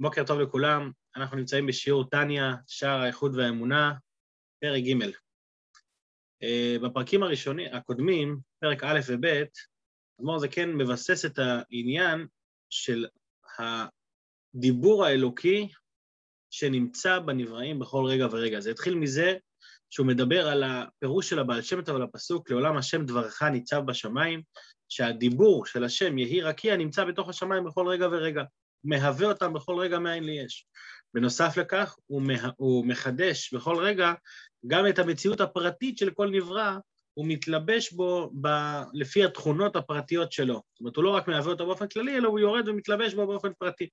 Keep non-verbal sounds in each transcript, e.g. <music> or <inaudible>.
בוקר טוב לכולם, אנחנו נמצאים בשיעור טניה, שער האיחוד והאמונה, פרק ג'. אה, בפרקים הראשונים, הקודמים, פרק א' וב', אדמו"ר זה כן מבסס את העניין של הדיבור האלוקי שנמצא בנבראים בכל רגע ורגע. זה התחיל מזה שהוא מדבר על הפירוש של הבעל שם טוב על הפסוק, לעולם השם דברך ניצב בשמיים, שהדיבור של השם יהי רקיע נמצא בתוך השמיים בכל רגע ורגע. מהווה אותם בכל רגע מאין לי יש. בנוסף לכך, הוא, מה, הוא מחדש בכל רגע גם את המציאות הפרטית של כל נברא, הוא מתלבש בו ב, לפי התכונות הפרטיות שלו. זאת אומרת, הוא לא רק מהווה אותו באופן כללי, אלא הוא יורד ומתלבש בו באופן פרטי.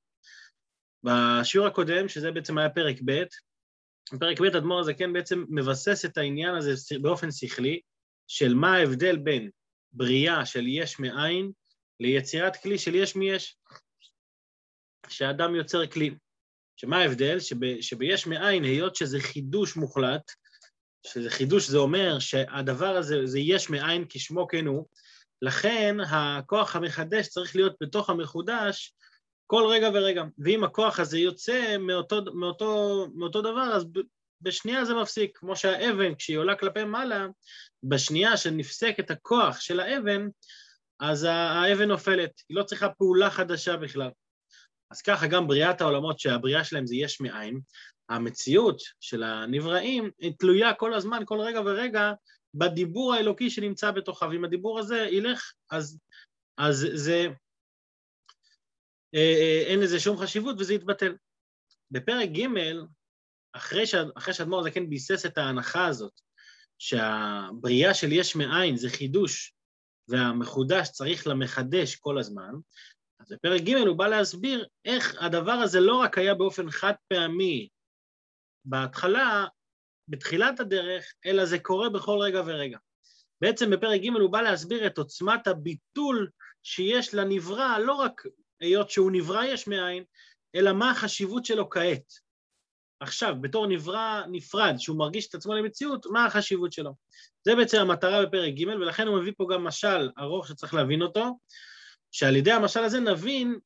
בשיעור הקודם, שזה בעצם היה פרק ב', בפרק ב' אדמו"ר הזה כן בעצם מבסס את העניין הזה באופן שכלי, של מה ההבדל בין בריאה של יש מאין ליצירת כלי של יש מיש. שאדם יוצר כלי. שמה ההבדל? שב, שביש מאין, היות שזה חידוש מוחלט, שזה חידוש זה אומר שהדבר הזה זה יש מאין כשמו כן הוא, לכן הכוח המחדש צריך להיות בתוך המחודש כל רגע ורגע. ואם הכוח הזה יוצא מאותו, מאותו, מאותו דבר, אז בשנייה זה מפסיק. כמו שהאבן, כשהיא עולה כלפי מעלה, בשנייה שנפסק את הכוח של האבן, אז האבן נופלת. היא לא צריכה פעולה חדשה בכלל. אז ככה גם בריאת העולמות שהבריאה שלהם זה יש מאין, המציאות של הנבראים היא תלויה כל הזמן, כל רגע ורגע, בדיבור האלוקי שנמצא בתוכה, ואם הדיבור הזה ילך, אז, אז זה, אה, אה, אין לזה שום חשיבות וזה יתבטל. בפרק ג', אחרי, ש, אחרי שאדמו"ר הזקן ביסס את ההנחה הזאת, שהבריאה של יש מאין זה חידוש, והמחודש צריך למחדש כל הזמן, אז בפרק ג' הוא בא להסביר איך הדבר הזה לא רק היה באופן חד פעמי בהתחלה, בתחילת הדרך, אלא זה קורה בכל רגע ורגע. בעצם בפרק ג' הוא בא להסביר את עוצמת הביטול שיש לנברא, לא רק היות שהוא נברא יש מאין, אלא מה החשיבות שלו כעת. עכשיו, בתור נברא נפרד, שהוא מרגיש את עצמו למציאות, מה החשיבות שלו? זה בעצם המטרה בפרק ג', ולכן הוא מביא פה גם משל ארוך שצריך להבין אותו, שעל ידי המשל הזה נבין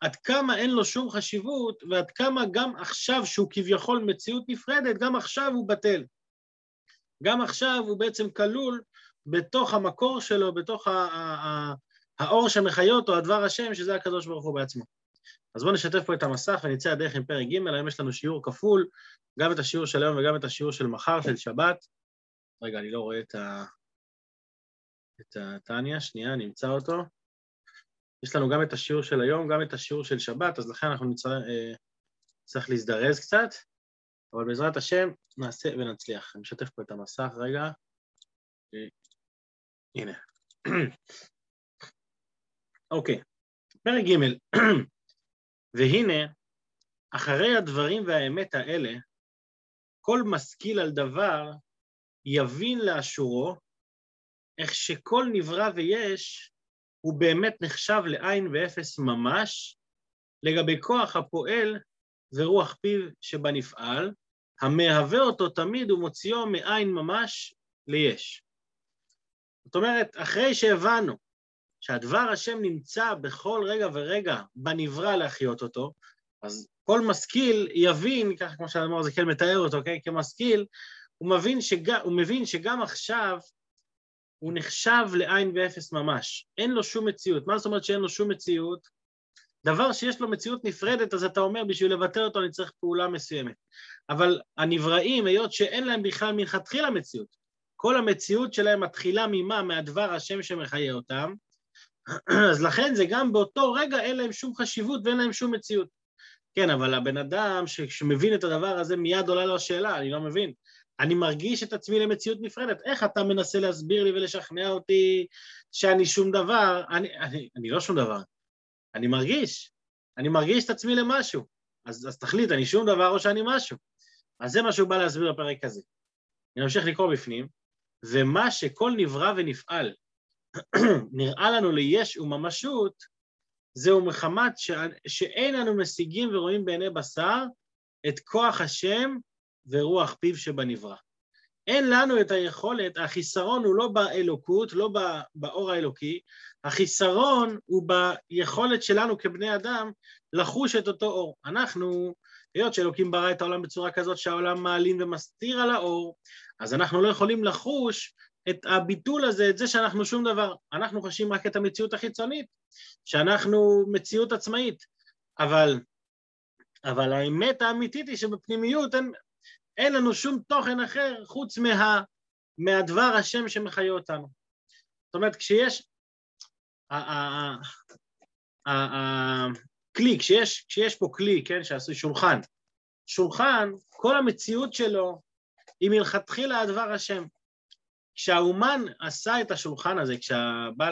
עד כמה אין לו שום חשיבות, ועד כמה גם עכשיו שהוא כביכול מציאות נפרדת, גם עכשיו הוא בטל. גם עכשיו הוא בעצם כלול בתוך המקור שלו, בתוך האור שמחיה אותו, הדבר השם, שזה הקדוש ברוך הוא בעצמו. אז בואו נשתף פה את המסך ונצא הדרך עם פרק ג', היום יש לנו שיעור כפול, גם את השיעור של היום וגם את השיעור של מחר, של שבת. רגע, אני לא רואה את ה... את הטניה, שנייה, נמצא אותו. יש לנו גם את השיעור של היום, גם את השיעור של שבת, אז לכן אנחנו נצטרך אה, להזדרז קצת, אבל בעזרת השם נעשה ונצליח. אני משתף פה את המסך רגע. אה, הנה. <clears throat> אוקיי, פרק ג' <clears throat> והנה, אחרי הדברים והאמת האלה, כל משכיל על דבר יבין לאשורו איך שכל נברא ויש הוא באמת נחשב לעין ואפס ממש. לגבי כוח הפועל ורוח פיו שבנפעל, המהווה אותו תמיד ומוציאו מעין ממש ליש. זאת אומרת, אחרי שהבנו שהדבר השם נמצא בכל רגע ורגע בנברא להחיות אותו, אז כל משכיל יבין, ככה כמו שהאדמו"ר זה כן מתאר אותו, כן, כמשכיל, הוא מבין, שג, הוא מבין שגם עכשיו הוא נחשב לעין ואפס ממש, אין לו שום מציאות. מה זאת אומרת שאין לו שום מציאות? דבר שיש לו מציאות נפרדת, אז אתה אומר, בשביל לבטל אותו אני צריך פעולה מסוימת. אבל הנבראים, היות שאין להם בכלל מלכתחילה מציאות, כל המציאות שלהם מתחילה ממה? מהדבר השם שמחיה אותם, <clears throat> אז לכן זה גם באותו רגע אין להם שום חשיבות ואין להם שום מציאות. כן, אבל הבן אדם שמבין את הדבר הזה, מיד עולה לו השאלה, אני לא מבין. אני מרגיש את עצמי למציאות נפרדת. איך אתה מנסה להסביר לי ולשכנע אותי שאני שום דבר? אני, אני, אני לא שום דבר. אני מרגיש. אני מרגיש את עצמי למשהו. אז, אז תחליט, אני שום דבר או שאני משהו. אז זה מה שהוא בא להסביר בפרק הזה. אני אמשיך לקרוא בפנים, ומה שכל נברא ונפעל <clears throat> נראה לנו ליש וממשות, זהו מחמת ש... שאין אנו משיגים ורואים בעיני בשר את כוח השם ורוח פיו שבנברא. אין לנו את היכולת, החיסרון הוא לא באלוקות, לא באור האלוקי, החיסרון הוא ביכולת שלנו כבני אדם לחוש את אותו אור. אנחנו, היות שאלוקים ברא את העולם בצורה כזאת שהעולם מעלים ומסתיר על האור, אז אנחנו לא יכולים לחוש את הביטול הזה, את זה שאנחנו שום דבר. אנחנו חשים רק את המציאות החיצונית, שאנחנו מציאות עצמאית. אבל, אבל האמת האמיתית היא שבפנימיות אין, אין לנו שום תוכן אחר חוץ מה, מהדבר השם שמחיה אותנו. זאת אומרת, כשיש... הכלי, כשיש, כשיש פה כלי, כן, שעשוי שולחן, שולחן, כל המציאות שלו היא מלכתחילה הדבר השם. כשהאומן עשה את השולחן הזה,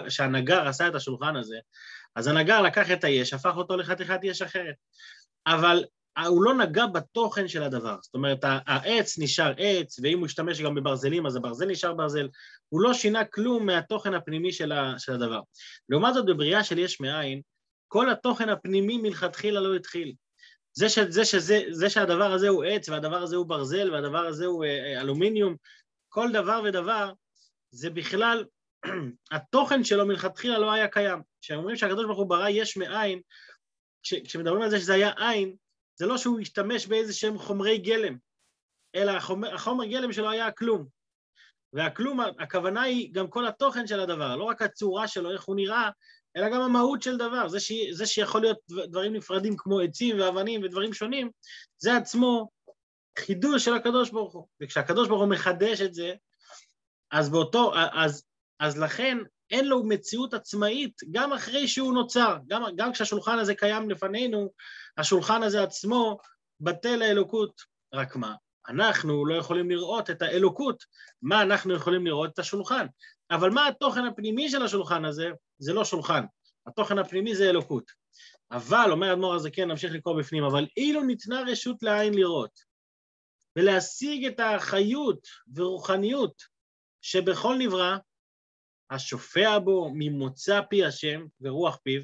כשהנגר עשה את השולחן הזה, אז הנגר לקח את היש, הפך אותו לחתיכת יש אחרת. אבל הוא לא נגע בתוכן של הדבר. זאת אומרת, העץ נשאר עץ, ואם הוא השתמש גם בברזלים, אז הברזל נשאר ברזל. הוא לא שינה כלום מהתוכן הפנימי של, הדבר. לעומת זאת, בבריאה של יש מאין, כל התוכן הפנימי מלכתחילה לא התחיל. זה, ש, זה, שזה, זה שהדבר הזה הוא עץ, והדבר הזה הוא ברזל, והדבר הזה הוא אה, אה, אלומיניום, כל דבר ודבר, זה בכלל, <clears throat> התוכן שלו מלכתחילה לא היה קיים. כשאומרים שהקדוש ברוך הוא ברא יש מאין, כש, כשמדברים על זה שזה היה עין, זה לא שהוא השתמש באיזה שהם חומרי גלם, אלא החומר, החומר גלם שלו היה הכלום. והכלום, הכוונה היא גם כל התוכן של הדבר, לא רק הצורה שלו, איך הוא נראה, אלא גם המהות של דבר. זה, ש, זה שיכול להיות דברים נפרדים כמו עצים ואבנים ודברים שונים, זה עצמו חידוש של הקדוש ברוך הוא. וכשהקדוש ברוך הוא מחדש את זה, אז באותו, אז, אז לכן אין לו מציאות עצמאית גם אחרי שהוא נוצר, גם, גם כשהשולחן הזה קיים לפנינו, השולחן הזה עצמו בטל האלוקות. רק מה, אנחנו לא יכולים לראות את האלוקות, מה אנחנו יכולים לראות? את השולחן. אבל מה התוכן הפנימי של השולחן הזה? זה לא שולחן. התוכן הפנימי זה אלוקות. אבל, אומר אדמו"ר הזקן, נמשיך לקרוא בפנים, אבל אילו ניתנה רשות לעין לראות, ולהשיג את החיות ורוחניות שבכל נברא, השופע בו ממוצא פי השם ורוח פיו,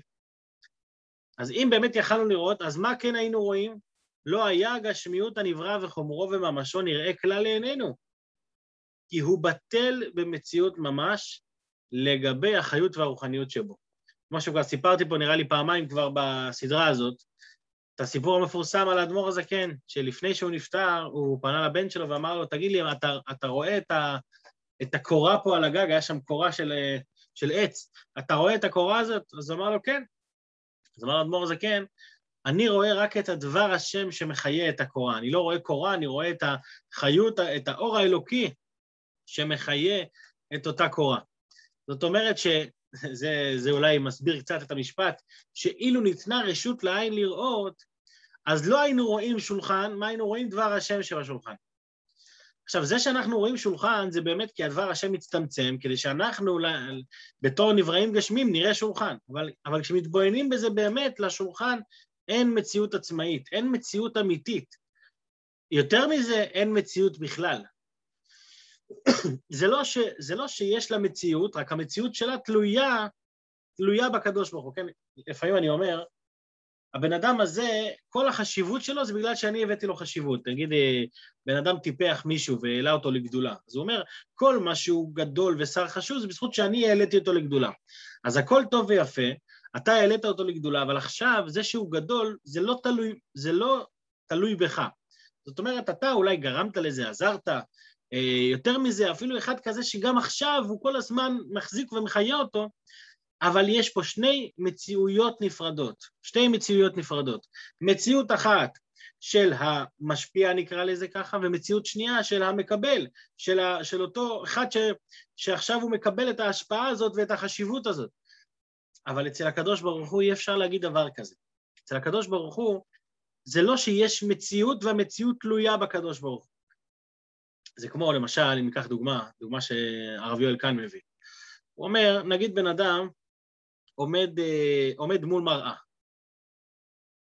אז אם באמת יכלנו לראות, אז מה כן היינו רואים? לא היה גשמיות הנברא וחומרו וממשו נראה כלל לעינינו, כי הוא בטל במציאות ממש לגבי החיות והרוחניות שבו. כמו שכבר סיפרתי פה, נראה לי פעמיים כבר בסדרה הזאת, את הסיפור המפורסם על האדמו"ר הזקן, שלפני שהוא נפטר, הוא פנה לבן שלו ואמר לו, תגיד לי, אתה, אתה רואה את, ה, את הקורה פה על הגג, היה שם קורה של, של עץ, אתה רואה את הקורה הזאת? אז הוא אמר לו, כן. אז אמר האדמו"ר הזקן, אני רואה רק את הדבר השם שמחיה את הקורה, אני לא רואה קורה, אני רואה את החיות, את האור האלוקי שמחיה את אותה קורה. זאת אומרת שזה אולי מסביר קצת את המשפט, שאילו ניתנה רשות לעין לראות, אז לא היינו רואים שולחן, מה היינו רואים? דבר השם שבשולחן. עכשיו, זה שאנחנו רואים שולחן זה באמת כי הדבר השם מצטמצם, כדי שאנחנו בתור נבראים גשמים נראה שולחן, אבל, אבל כשמתבוננים בזה באמת, לשולחן אין מציאות עצמאית, אין מציאות אמיתית. יותר מזה, אין מציאות בכלל. זה, לא ש, זה לא שיש לה מציאות, רק המציאות שלה תלויה, תלויה בקדוש ברוך הוא, כן? לפעמים אני אומר, הבן אדם הזה, כל החשיבות שלו זה בגלל שאני הבאתי לו חשיבות. נגיד, אה, בן אדם טיפח מישהו והעלה אותו לגדולה. אז הוא אומר, כל מה שהוא גדול ושר חשוב זה בזכות שאני העליתי אותו לגדולה. אז הכל טוב ויפה, אתה העלית אותו לגדולה, אבל עכשיו זה שהוא גדול, זה לא תלוי, זה לא תלוי בך. זאת אומרת, אתה אולי גרמת לזה, עזרת, אה, יותר מזה, אפילו אחד כזה שגם עכשיו הוא כל הזמן מחזיק ומחיה אותו, אבל יש פה שני מציאויות נפרדות, שתי מציאויות נפרדות. מציאות אחת של המשפיע, נקרא לזה ככה, ומציאות שנייה של המקבל, של, ה, של אותו אחד ש, שעכשיו הוא מקבל את ההשפעה הזאת ואת החשיבות הזאת. אבל אצל הקדוש ברוך הוא אי אפשר להגיד דבר כזה. אצל הקדוש ברוך הוא זה לא שיש מציאות והמציאות תלויה בקדוש ברוך הוא. זה כמו למשל, אם ניקח דוגמה, דוגמה שהרב יואל כאן מביא. הוא אומר, נגיד בן אדם עומד, אה, עומד מול מראה.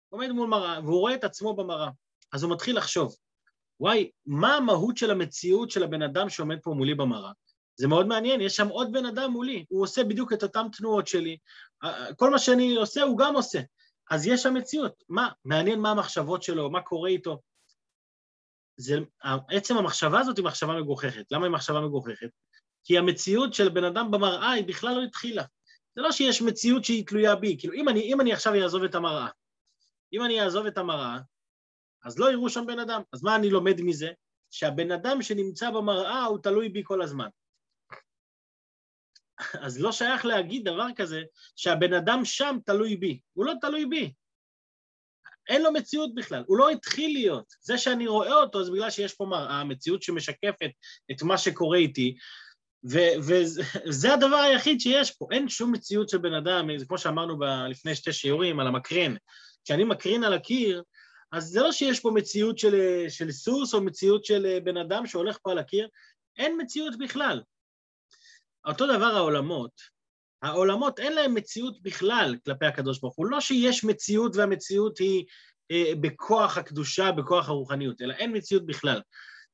עומד מול מראה, והוא רואה את עצמו במראה. אז הוא מתחיל לחשוב, וואי, מה המהות של המציאות של הבן אדם שעומד פה מולי במראה? זה מאוד מעניין, יש שם עוד בן אדם מולי, הוא עושה בדיוק את אותן תנועות שלי, כל מה שאני עושה הוא גם עושה. אז יש שם מציאות. מה? מעניין מה המחשבות שלו, מה קורה איתו. זה, עצם המחשבה הזאת היא מחשבה מגוחכת. למה היא מחשבה מגוחכת? כי המציאות של בן אדם במראה היא בכלל לא התחילה. זה לא שיש מציאות שהיא תלויה בי. כאילו, אם אני, אם אני עכשיו אעזוב את המראה, אם אני אעזוב את המראה, אז לא יראו שם בן אדם. אז מה אני לומד מזה? שהבן אדם שנמצא במראה הוא תלוי בי כל הזמן. אז לא שייך להגיד דבר כזה שהבן אדם שם תלוי בי. הוא לא תלוי בי. אין לו מציאות בכלל, הוא לא התחיל להיות. זה שאני רואה אותו זה בגלל שיש פה מראה, מציאות שמשקפת את מה שקורה איתי, וזה הדבר היחיד שיש פה, אין שום מציאות של בן אדם, זה כמו שאמרנו לפני שתי שיעורים על המקרין. כשאני מקרין על הקיר, אז זה לא שיש פה מציאות של, של סוס או מציאות של בן אדם שהולך פה על הקיר, אין מציאות בכלל. אותו דבר העולמות, העולמות אין להם מציאות בכלל כלפי הקדוש ברוך הוא, לא שיש מציאות והמציאות היא אה, בכוח הקדושה, בכוח הרוחניות, אלא אין מציאות בכלל.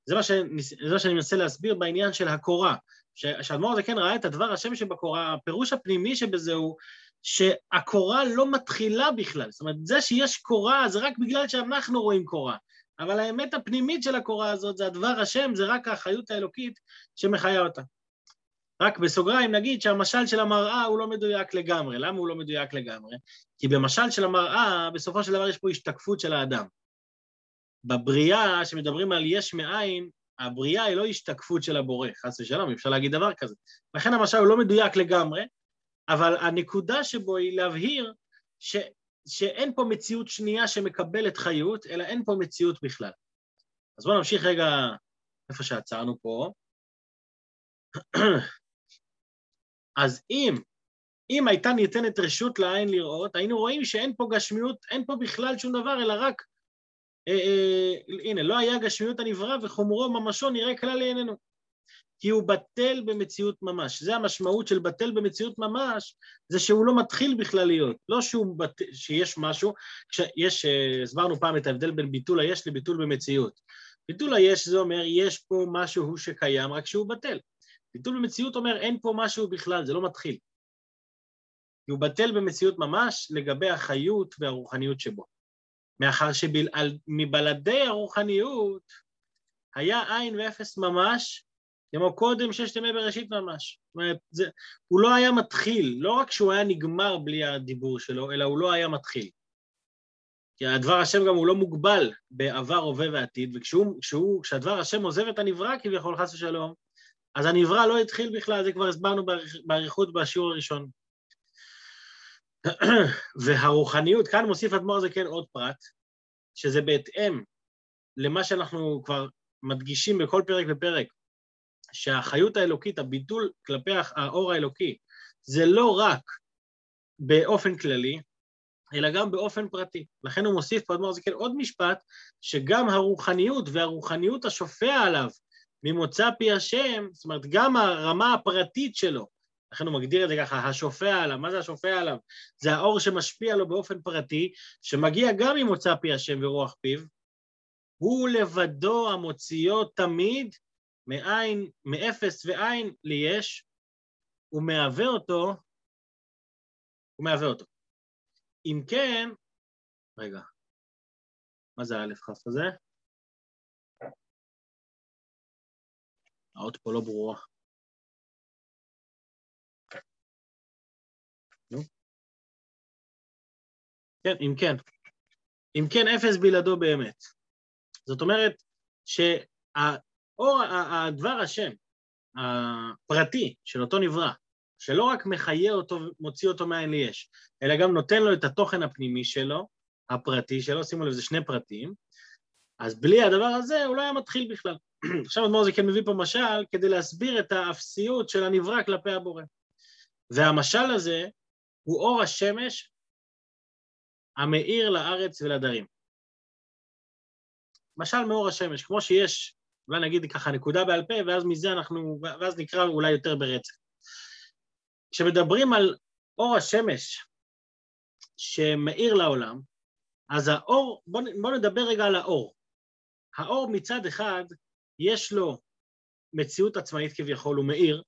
זה מה, שאני, זה מה שאני מנסה להסביר בעניין של הקורה. שהאדמו"ר הזה כן ראה את הדבר השם שבקורה, הפירוש הפנימי שבזה הוא שהקורה לא מתחילה בכלל. זאת אומרת, זה שיש קורה זה רק בגלל שאנחנו רואים קורה. אבל האמת הפנימית של הקורה הזאת זה הדבר השם, זה רק האחריות האלוקית שמחיה אותה. רק בסוגריים נגיד שהמשל של המראה הוא לא מדויק לגמרי. למה הוא לא מדויק לגמרי? כי במשל של המראה, בסופו של דבר יש פה השתקפות של האדם. בבריאה, שמדברים על יש מאין, הבריאה היא לא השתקפות של הבורא, חס ושלום, אפשר להגיד דבר כזה. לכן המשל הוא לא מדויק לגמרי, אבל הנקודה שבו היא להבהיר ש, שאין פה מציאות שנייה שמקבלת חיות, אלא אין פה מציאות בכלל. אז בואו נמשיך רגע איפה שעצרנו פה. <clears throat> אז אם, אם הייתה ניתנת רשות לעין לראות, היינו רואים שאין פה גשמיות, אין פה בכלל שום דבר, אלא רק, הנה, לא היה גשמיות הנברא וחומרו ממשו נראה כלל לעינינו. כי הוא בטל במציאות ממש. זה המשמעות של בטל במציאות ממש, זה שהוא לא מתחיל בכלל להיות. לא שהוא בת... שיש משהו, כשיש, אה, הסברנו פעם את ההבדל בין ביטול היש לביטול במציאות. ביטול היש זה אומר, יש פה משהו שקיים, רק שהוא בטל. ביטול במציאות אומר, אין פה משהו בכלל, זה לא מתחיל. כי הוא בטל במציאות ממש לגבי החיות והרוחניות שבו. מאחר שמבלעדי הרוחניות היה עין ואפס ממש, כמו קודם ששת ימי בראשית ממש. זאת אומרת, זה, הוא לא היה מתחיל, לא רק שהוא היה נגמר בלי הדיבור שלו, אלא הוא לא היה מתחיל. כי הדבר השם גם הוא לא מוגבל בעבר, הווה ועתיד, וכשהדבר השם עוזב את הנברא כביכול חס ושלום, אז הנברא לא התחיל בכלל, זה כבר הסברנו באריכות בשיעור הראשון. והרוחניות, כאן מוסיף אדמו"ר זה כן עוד פרט, שזה בהתאם למה שאנחנו כבר מדגישים בכל פרק ופרק, שהחיות האלוקית, הביטול כלפי האור האלוקי, זה לא רק באופן כללי, אלא גם באופן פרטי. לכן הוא מוסיף פה אדמו"ר זה כן עוד משפט, שגם הרוחניות והרוחניות השופע עליו ממוצא פי השם, זאת אומרת, גם הרמה הפרטית שלו, לכן הוא מגדיר את זה ככה, השופע עליו, מה זה השופע עליו? זה האור שמשפיע לו באופן פרטי, שמגיע גם ממוצא פי השם ורוח פיו, הוא לבדו המוציאו תמיד מאין, מאפס ואין ליש, הוא מהווה אותו, הוא מהווה אותו. אם כן, רגע, מה זה האלף כף הזה? האות פה לא ברורה. כן, אם כן. אם כן, אפס בלעדו באמת. זאת אומרת שהאור, הדבר השם, הפרטי של אותו נברא, שלא רק מחיה אותו, מוציא אותו מאין ליש, אלא גם נותן לו את התוכן הפנימי שלו, הפרטי שלו, שימו לב, זה שני פרטים, אז בלי הדבר הזה הוא לא היה מתחיל בכלל. <clears throat> עכשיו אדמור זה כן מביא פה משל כדי להסביר את האפסיות של הנברא כלפי הבורא. והמשל הזה הוא אור השמש המאיר לארץ ולדרים. משל מאור השמש, כמו שיש, אולי נגיד ככה נקודה בעל פה, ואז מזה אנחנו, ואז נקרא אולי יותר ברצף. כשמדברים על אור השמש שמאיר לעולם, אז האור, בואו בוא נדבר רגע על האור. האור מצד אחד יש לו מציאות עצמאית כביכול, הוא מאיר,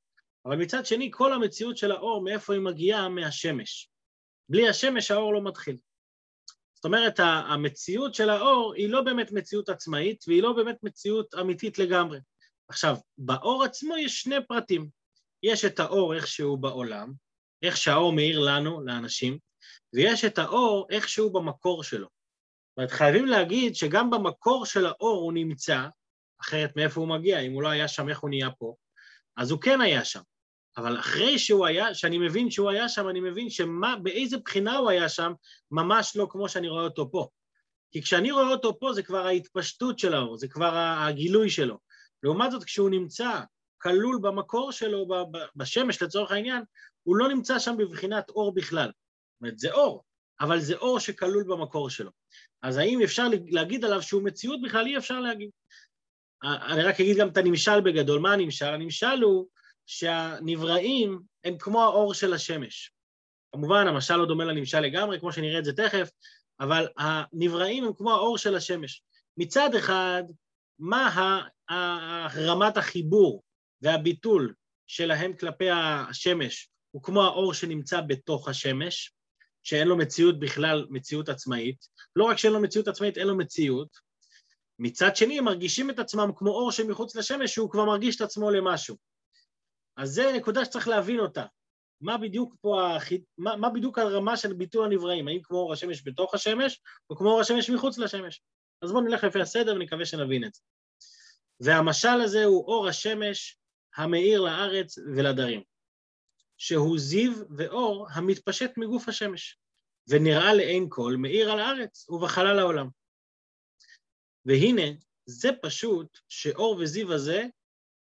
אבל מצד שני כל המציאות של האור, מאיפה היא מגיעה? מהשמש. בלי השמש האור לא מתחיל. זאת אומרת, המציאות של האור היא לא באמת מציאות עצמאית, והיא לא באמת מציאות אמיתית לגמרי. עכשיו, באור עצמו יש שני פרטים. יש את האור איך שהוא בעולם, איך שהאור מאיר לנו, לאנשים, ויש את האור איך שהוא במקור שלו. זאת אומרת, חייבים להגיד שגם במקור של האור הוא נמצא, אחרת מאיפה הוא מגיע, אם הוא לא היה שם, איך הוא נהיה פה? אז הוא כן היה שם. אבל אחרי שהוא היה, שאני מבין שהוא היה שם, אני מבין שמה, באיזה בחינה הוא היה שם, ממש לא כמו שאני רואה אותו פה. כי כשאני רואה אותו פה זה כבר ההתפשטות של האור, זה כבר הגילוי שלו. לעומת זאת, כשהוא נמצא כלול במקור שלו, בשמש לצורך העניין, הוא לא נמצא שם בבחינת אור בכלל. זאת אומרת, זה אור, אבל זה אור שכלול במקור שלו. אז האם אפשר להגיד עליו שהוא מציאות בכלל? אי אפשר להגיד. אני רק אגיד גם את הנמשל בגדול. מה הנמשל? הנמשל הוא שהנבראים הם כמו האור של השמש. כמובן, המשל לא דומה לנמשל לגמרי, כמו שנראה את זה תכף, אבל הנבראים הם כמו האור של השמש. מצד אחד, מה רמת החיבור והביטול שלהם כלפי השמש הוא כמו האור שנמצא בתוך השמש, שאין לו מציאות בכלל, מציאות עצמאית. לא רק שאין לו מציאות עצמאית, אין לו מציאות. מצד שני, הם מרגישים את עצמם כמו אור שמחוץ לשמש, שהוא כבר מרגיש את עצמו למשהו. אז זו נקודה שצריך להבין אותה. מה בדיוק פה, הח... מה, מה בדיוק הרמה של ביטול הנבראים? האם כמו אור השמש בתוך השמש, או כמו אור השמש מחוץ לשמש? אז בואו נלך לפי הסדר ונקווה שנבין את זה. והמשל הזה הוא אור השמש המאיר לארץ ולדרים, שהוא זיו ואור המתפשט מגוף השמש, ונראה לעין כל מאיר על הארץ ובחלל העולם. והנה, זה פשוט שאור וזיו הזה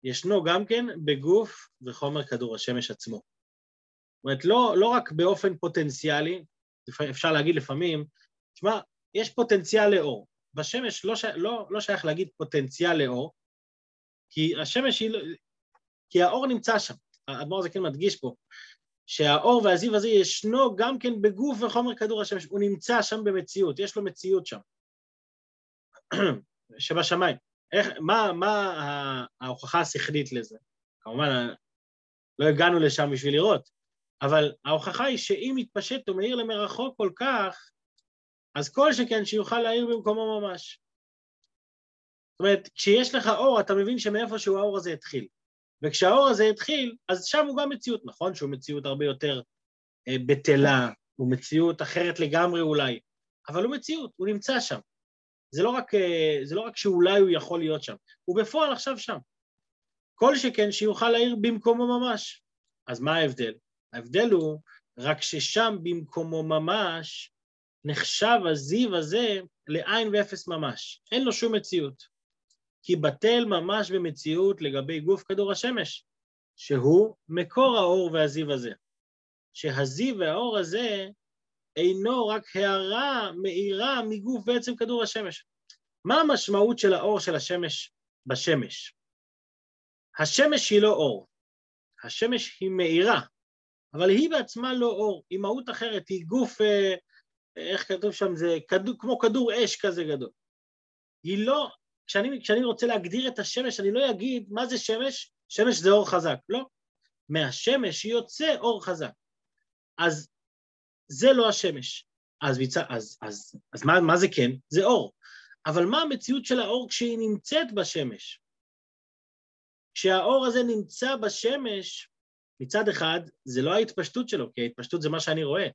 ישנו גם כן בגוף וחומר כדור השמש עצמו. זאת אומרת, לא, לא רק באופן פוטנציאלי, אפשר להגיד לפעמים, תשמע, יש פוטנציאל לאור. בשמש לא. לא, לא שייך להגיד פוטנציאל לאור, כי השמש היא, לא, כי האור נמצא שם. האדמו"ר הזה כן מדגיש פה, שהאור והזיו הזה ישנו גם כן בגוף וחומר כדור השמש, הוא נמצא שם במציאות, יש לו מציאות שם, <clears throat> שבשמיים. איך, מה, מה ההוכחה השכלית לזה? כמובן, לא הגענו לשם בשביל לראות, אבל ההוכחה היא שאם יתפשט ומאיר למרחוק כל כך, אז כל שכן שיוכל להאיר במקומו ממש. זאת אומרת, כשיש לך אור, אתה מבין שמאיפה שהוא האור הזה התחיל. וכשהאור הזה התחיל, אז שם הוא גם מציאות, נכון שהוא מציאות הרבה יותר אה, בטלה, הוא מציאות אחרת לגמרי אולי, אבל הוא מציאות, הוא נמצא שם. זה לא, רק, אה, זה לא רק שאולי הוא יכול להיות שם, הוא בפועל עכשיו שם. כל שכן שיוכל להעיר במקומו ממש. אז מה ההבדל? ההבדל הוא רק ששם במקומו ממש נחשב הזיו הזה לעין ואפס ממש, אין לו שום מציאות. כי בטל ממש במציאות לגבי גוף כדור השמש, שהוא מקור האור והזיו הזה. שהזיו והאור הזה אינו רק הערה מאירה מגוף בעצם כדור השמש. מה המשמעות של האור של השמש בשמש? השמש היא לא אור, השמש היא מאירה, אבל היא בעצמה לא אור, היא מהות אחרת, היא גוף, אה, איך כתוב שם, זה כדור, כמו כדור אש כזה גדול. היא לא, כשאני, כשאני רוצה להגדיר את השמש, אני לא אגיד מה זה שמש, שמש זה אור חזק, לא. מהשמש יוצא אור חזק. אז זה לא השמש. אז, מצ... אז, אז, אז מה, מה זה כן? זה אור. אבל מה המציאות של האור כשהיא נמצאת בשמש? כשהאור הזה נמצא בשמש, מצד אחד, זה לא ההתפשטות שלו, כי ההתפשטות זה מה שאני רואה,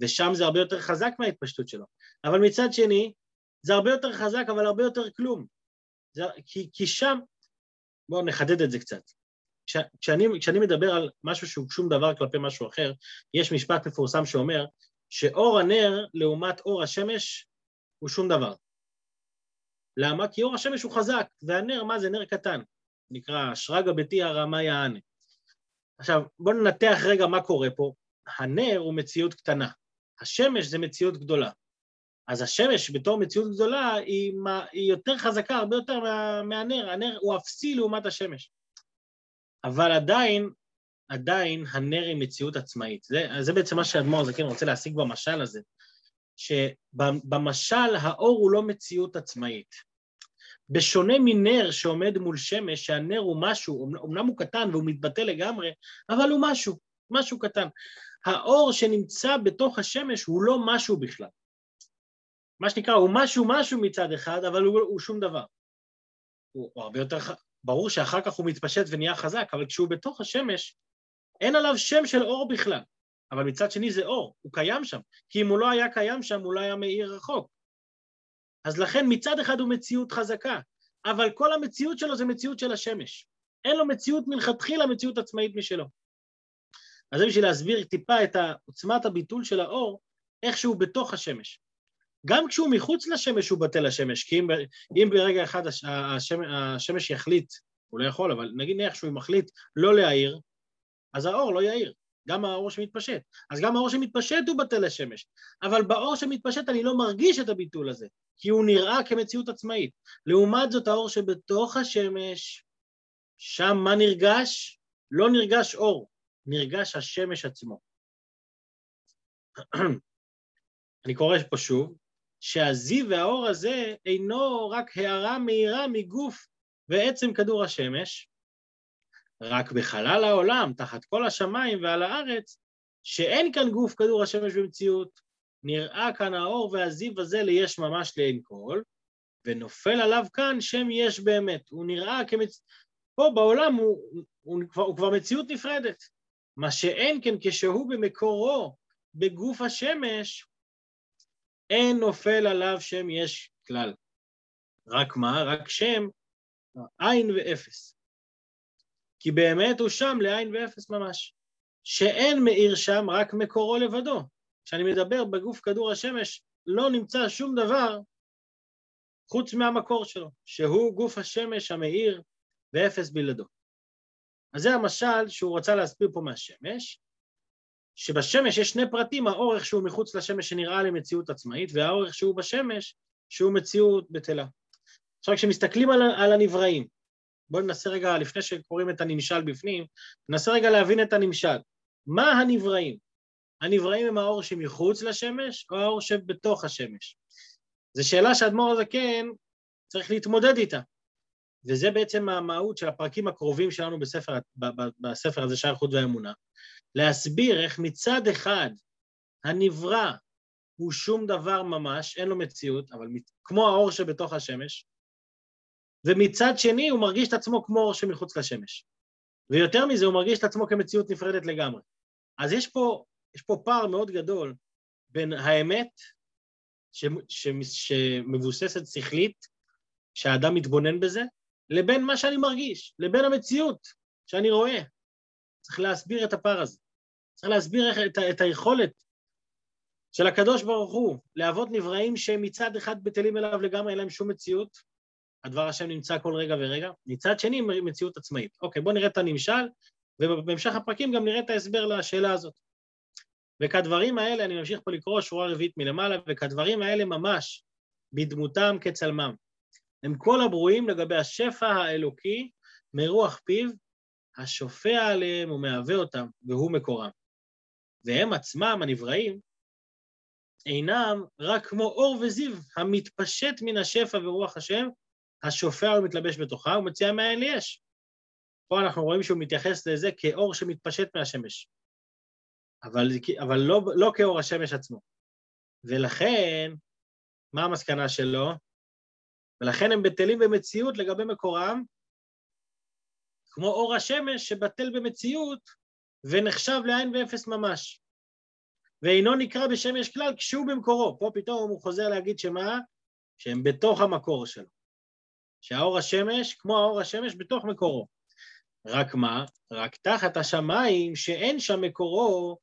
ושם זה הרבה יותר חזק מההתפשטות שלו. אבל מצד שני, זה הרבה יותר חזק, אבל הרבה יותר כלום. זה, כי, כי שם, בואו נחדד את זה קצת. כש, כשאני, כשאני מדבר על משהו שהוא שום דבר כלפי משהו אחר, יש משפט מפורסם שאומר שאור הנר לעומת אור השמש הוא שום דבר. למה? כי אור השמש הוא חזק, והנר, מה זה? נר קטן. נקרא שרגא ביתי הרמה יענה. עכשיו, בואו ננתח רגע מה קורה פה. הנר הוא מציאות קטנה, השמש זה מציאות גדולה. אז השמש בתור מציאות גדולה היא, היא יותר חזקה, הרבה יותר מה, מהנר, הנר הוא אפסי לעומת השמש. אבל עדיין, עדיין הנר היא מציאות עצמאית. זה, זה בעצם מה שאדמו"ר זקן רוצה להשיג במשל הזה, שבמשל האור הוא לא מציאות עצמאית. בשונה מנר שעומד מול שמש, שהנר הוא משהו, אמנם הוא קטן והוא מתבטא לגמרי, אבל הוא משהו, משהו קטן. האור שנמצא בתוך השמש הוא לא משהו בכלל. מה שנקרא, הוא משהו משהו מצד אחד, אבל הוא, הוא שום דבר. הוא, הוא הרבה יותר, ברור שאחר כך הוא מתפשט ונהיה חזק, אבל כשהוא בתוך השמש, אין עליו שם של אור בכלל. אבל מצד שני זה אור, הוא קיים שם. כי אם הוא לא היה קיים שם, הוא לא היה מאיר רחוק. אז לכן מצד אחד הוא מציאות חזקה, אבל כל המציאות שלו זה מציאות של השמש. אין לו מציאות מלכתחילה, מציאות עצמאית משלו. אז זה בשביל להסביר טיפה את עוצמת הביטול של האור, איך שהוא בתוך השמש. גם כשהוא מחוץ לשמש הוא בטל השמש, כי אם, אם ברגע אחד השמש, השמש יחליט, הוא לא יכול, אבל נגיד נניח שהוא מחליט לא להעיר, אז האור לא יאיר, גם האור שמתפשט. אז גם האור שמתפשט הוא בטל השמש, אבל באור שמתפשט אני לא מרגיש את הביטול הזה, כי הוא נראה כמציאות עצמאית. לעומת זאת האור שבתוך השמש, שם מה נרגש? לא נרגש אור, נרגש השמש עצמו. <clears throat> אני קורא פה שוב, שהזיו והאור הזה אינו רק הערה מהירה מגוף ועצם כדור השמש, רק בחלל העולם, תחת כל השמיים ועל הארץ, שאין כאן גוף כדור השמש במציאות, נראה כאן האור והזיו הזה ליש ממש לעין כל, ונופל עליו כאן שם יש באמת. הוא נראה כמצ... פה בעולם הוא, הוא, הוא, כבר, הוא כבר מציאות נפרדת. מה שאין כן כשהוא במקורו בגוף השמש, אין נופל עליו שם יש כלל. רק מה? רק שם עין ואפס. כי באמת הוא שם לעין ואפס ממש. שאין מאיר שם רק מקורו לבדו. כשאני מדבר בגוף כדור השמש, לא נמצא שום דבר חוץ מהמקור שלו, שהוא גוף השמש המאיר ואפס בלעדו. אז זה המשל שהוא רצה להסביר פה מהשמש, שבשמש יש שני פרטים, האורך שהוא מחוץ לשמש שנראה למציאות עצמאית, והאורך שהוא בשמש שהוא מציאות בטלה. עכשיו כשמסתכלים על, על הנבראים, בואו ננסה רגע, לפני שקוראים את הנמשל בפנים, ננסה רגע להבין את הנמשל. מה הנבראים? הנבראים הם האור שמחוץ לשמש או האור שבתוך השמש? זו שאלה שהאדמו"ר הזקן צריך להתמודד איתה. וזה בעצם המהות של הפרקים הקרובים שלנו בספר, בספר הזה, שער חוט והאמונה. להסביר איך מצד אחד הנברא הוא שום דבר ממש, אין לו מציאות, אבל כמו האור שבתוך השמש, ומצד שני הוא מרגיש את עצמו כמו אור שמחוץ לשמש. ויותר מזה, הוא מרגיש את עצמו כמציאות נפרדת לגמרי. אז יש פה, יש פה פער מאוד גדול בין האמת ש, ש, שמבוססת שכלית, שהאדם מתבונן בזה, לבין מה שאני מרגיש, לבין המציאות שאני רואה. צריך להסביר את הפער הזה. צריך להסביר איך, את, את היכולת של הקדוש ברוך הוא להוות נבראים שהם מצד אחד בטלים אליו לגמרי, אין להם שום מציאות, הדבר השם נמצא כל רגע ורגע, מצד שני מציאות עצמאית. אוקיי, בואו נראה את הנמשל, ובהמשך הפרקים גם נראה את ההסבר לשאלה הזאת. וכדברים האלה, אני ממשיך פה לקרוא שורה רביעית מלמעלה, וכדברים האלה ממש בדמותם כצלמם. הם כל הברואים לגבי השפע האלוקי מרוח פיו, השופע עליהם ומהווה אותם, והוא מקורם. והם עצמם, הנבראים, אינם רק כמו אור וזיו המתפשט מן השפע ורוח השם, השופע ומתלבש בתוכה ומציע מאין ליש. פה אנחנו רואים שהוא מתייחס לזה כאור שמתפשט מהשמש, אבל, אבל לא, לא כאור השמש עצמו. ולכן, מה המסקנה שלו? ולכן הם בטלים במציאות לגבי מקורם, כמו אור השמש שבטל במציאות ונחשב לעין ואפס ממש. ואינו נקרא בשמש כלל כשהוא במקורו. פה פתאום הוא חוזר להגיד שמה? שהם בתוך המקור שלו. שהאור השמש, כמו האור השמש, בתוך מקורו. רק מה? רק תחת השמיים שאין שם מקורו,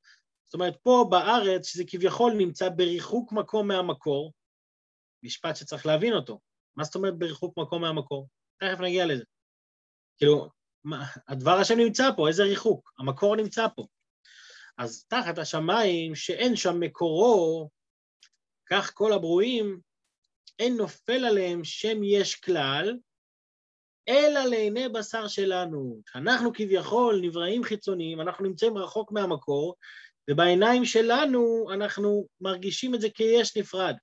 זאת אומרת, פה בארץ, שזה כביכול נמצא בריחוק מקום מהמקור, משפט שצריך להבין אותו. מה זאת אומרת בריחוק מקום מהמקור? תכף נגיע לזה. כאילו, הדבר השם נמצא פה, איזה ריחוק? המקור נמצא פה. אז תחת השמיים שאין שם מקורו, כך כל הברואים, אין נופל עליהם שם יש כלל, אלא לעיני בשר שלנו. אנחנו כביכול נבראים חיצוניים, אנחנו נמצאים רחוק מהמקור, ובעיניים שלנו אנחנו מרגישים את זה כיש נפרד.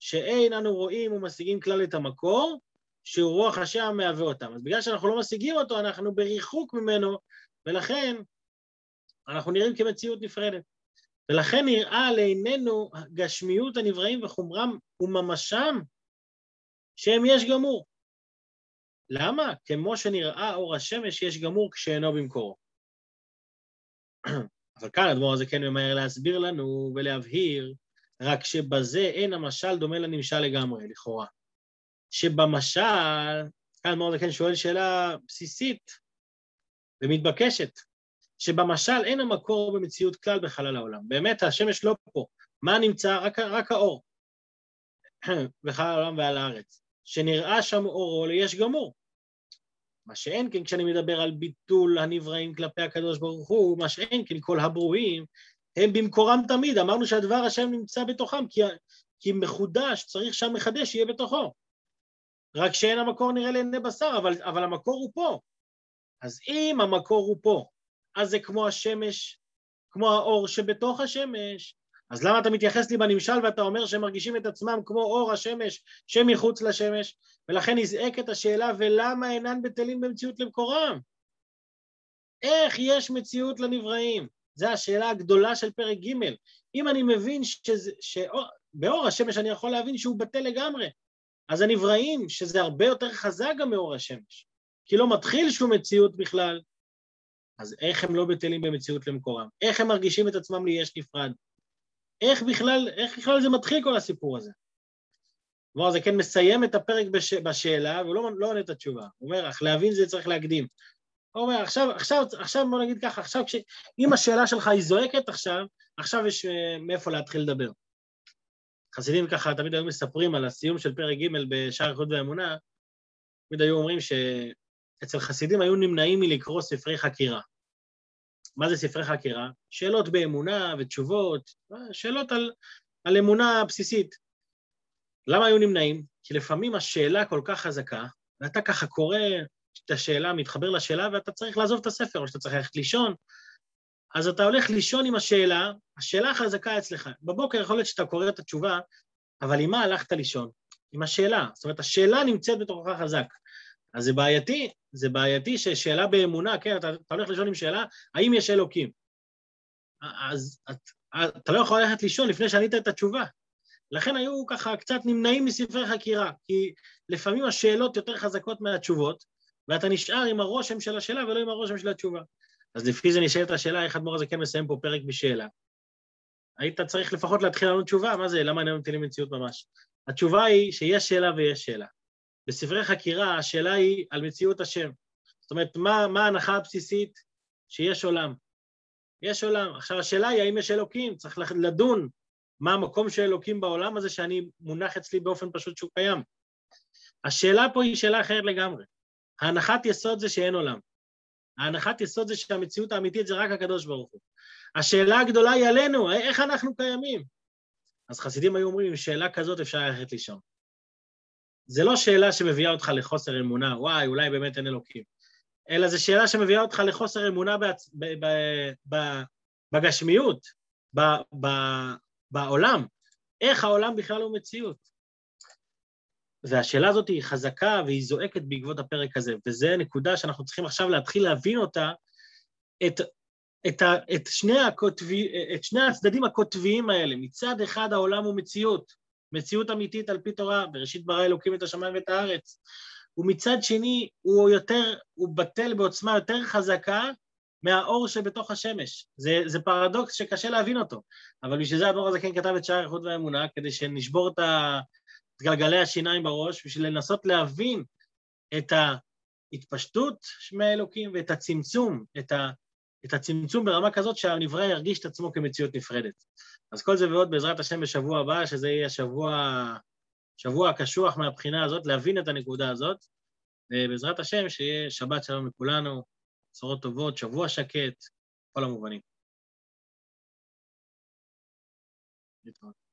שאין אנו רואים ומשיגים כלל את המקור, שהוא רוח השם המהווה אותם. אז בגלל שאנחנו לא משיגים אותו, אנחנו בריחוק ממנו, ולכן אנחנו נראים כמציאות נפרדת. ולכן נראה לעינינו גשמיות הנבראים וחומרם וממשם שהם יש גמור. למה? כמו שנראה אור השמש יש גמור כשאינו במקורו. <clears throat> אבל כאן הדבור הזה כן ממהר להסביר לנו ולהבהיר, רק שבזה אין המשל דומה לנמשל לגמרי, לכאורה. שבמשל, כאן הדבור הזה כן שואל שאלה בסיסית ומתבקשת, שבמשל אין המקור במציאות כלל בחלל העולם. באמת, השמש לא פה. מה נמצא? רק, רק האור. <clears throat> בחלל העולם ועל הארץ. שנראה שם אורו ליש גמור. מה שאין כן כשאני מדבר על ביטול הנבראים כלפי הקדוש ברוך הוא, מה שאין כן כל הברואים, הם במקורם תמיד, אמרנו שהדבר השם נמצא בתוכם, כי, כי מחודש, צריך שהמחדש יהיה בתוכו. רק שאין המקור נראה לעיני בשר, אבל, אבל המקור הוא פה. אז אם המקור הוא פה, אז זה כמו השמש, כמו האור שבתוך השמש. אז למה אתה מתייחס לי בנמשל ואתה אומר שהם מרגישים את עצמם כמו אור השמש שמחוץ לשמש? ולכן נזעקת השאלה, ולמה אינן בטלים במציאות למקורם? איך יש מציאות לנבראים? זו השאלה הגדולה של פרק ג'. אם אני מבין שזה, שבאור השמש אני יכול להבין שהוא בטל לגמרי, אז הנבראים, שזה הרבה יותר חזק גם מאור השמש, כי לא מתחיל שום מציאות בכלל, אז איך הם לא בטלים במציאות למקורם? איך הם מרגישים את עצמם ליש נפרד? איך בכלל, איך בכלל זה מתחיל כל הסיפור הזה? כלומר, זה כן מסיים את הפרק בש... בשאלה, והוא לא, לא עונה את התשובה. הוא אומר, אך להבין זה צריך להקדים. הוא אומר, עכשיו, עכשיו, עכשיו בוא נגיד ככה, עכשיו, כש... אם השאלה שלך היא זועקת עכשיו, עכשיו יש אה, מאיפה להתחיל לדבר. חסידים ככה תמיד היו מספרים על הסיום של פרק ג' בשער איכות והאמונה, תמיד היו אומרים שאצל חסידים היו נמנעים מלקרוא ספרי חקירה. מה זה ספרי חקירה? שאלות באמונה ותשובות, שאלות על, על אמונה בסיסית. למה היו נמנעים? כי לפעמים השאלה כל כך חזקה, ואתה ככה קורא את השאלה, מתחבר לשאלה, ואתה צריך לעזוב את הספר, או שאתה צריך ללכת לישון, אז אתה הולך לישון עם השאלה, השאלה חזקה אצלך. בבוקר יכול להיות שאתה קורא את התשובה, אבל עם מה הלכת לישון? עם השאלה. זאת אומרת, השאלה נמצאת בתוכך חזק. אז זה בעייתי, זה בעייתי ששאלה באמונה, כן, אתה, אתה הולך לישון עם שאלה, האם יש אלוקים? אז את, אתה לא יכול ללכת לישון לפני שענית את התשובה. לכן היו ככה קצת נמנעים מספרי חקירה, כי לפעמים השאלות יותר חזקות מהתשובות, ואתה נשאר עם הרושם של השאלה ולא עם הרושם של התשובה. אז לפי זה נשאלת השאלה, איך אדמו"ר הזה כן מסיים פה פרק בשאלה. היית צריך לפחות להתחיל לענות תשובה, מה זה, למה איננו מטילים מציאות ממש? התשובה היא שיש שאלה ויש שאלה. בספרי חקירה השאלה היא על מציאות השם. זאת אומרת, מה, מה ההנחה הבסיסית? שיש עולם. יש עולם. עכשיו, השאלה היא האם יש אלוקים, צריך לדון מה המקום של אלוקים בעולם הזה שאני מונח אצלי באופן פשוט שהוא קיים. השאלה פה היא שאלה אחרת לגמרי. ההנחת יסוד זה שאין עולם. ההנחת יסוד זה שהמציאות האמיתית זה רק הקדוש ברוך הוא. השאלה הגדולה היא עלינו, איך אנחנו קיימים? אז חסידים היו אומרים, עם שאלה כזאת אפשר ללכת לישון. זה לא שאלה שמביאה אותך לחוסר אמונה, וואי, אולי באמת אין אלוקים, אלא זו שאלה שמביאה אותך לחוסר אמונה בעצ... ב... ב... ב... בגשמיות, ב... ב... בעולם. איך העולם בכלל הוא מציאות? והשאלה הזאת היא חזקה והיא זועקת בעקבות הפרק הזה, וזו נקודה שאנחנו צריכים עכשיו להתחיל להבין אותה, את, את, ה, את, שני, הכותבי, את שני הצדדים הקוטביים האלה. מצד אחד העולם הוא מציאות, מציאות אמיתית על פי תורה, בראשית ברא אלוקים את השמיים ואת הארץ. ומצד שני, הוא יותר, הוא בטל בעוצמה יותר חזקה מהאור שבתוך השמש. זה, זה פרדוקס שקשה להבין אותו, אבל בשביל זה הדור הזה כן כתב את שער איכות והאמונה, כדי שנשבור את, ה, את גלגלי השיניים בראש, בשביל לנסות להבין את ההתפשטות מהאלוקים ואת הצמצום, את, ה, את הצמצום ברמה כזאת שהנברא ירגיש את עצמו כמציאות נפרדת. אז כל זה ועוד בעזרת השם בשבוע הבא, שזה יהיה השבוע, שבוע הקשוח מהבחינה הזאת, להבין את הנקודה הזאת, ובעזרת השם שיהיה שבת שלום לכולנו, בשורות טובות, שבוע שקט, כל המובנים. להתראות.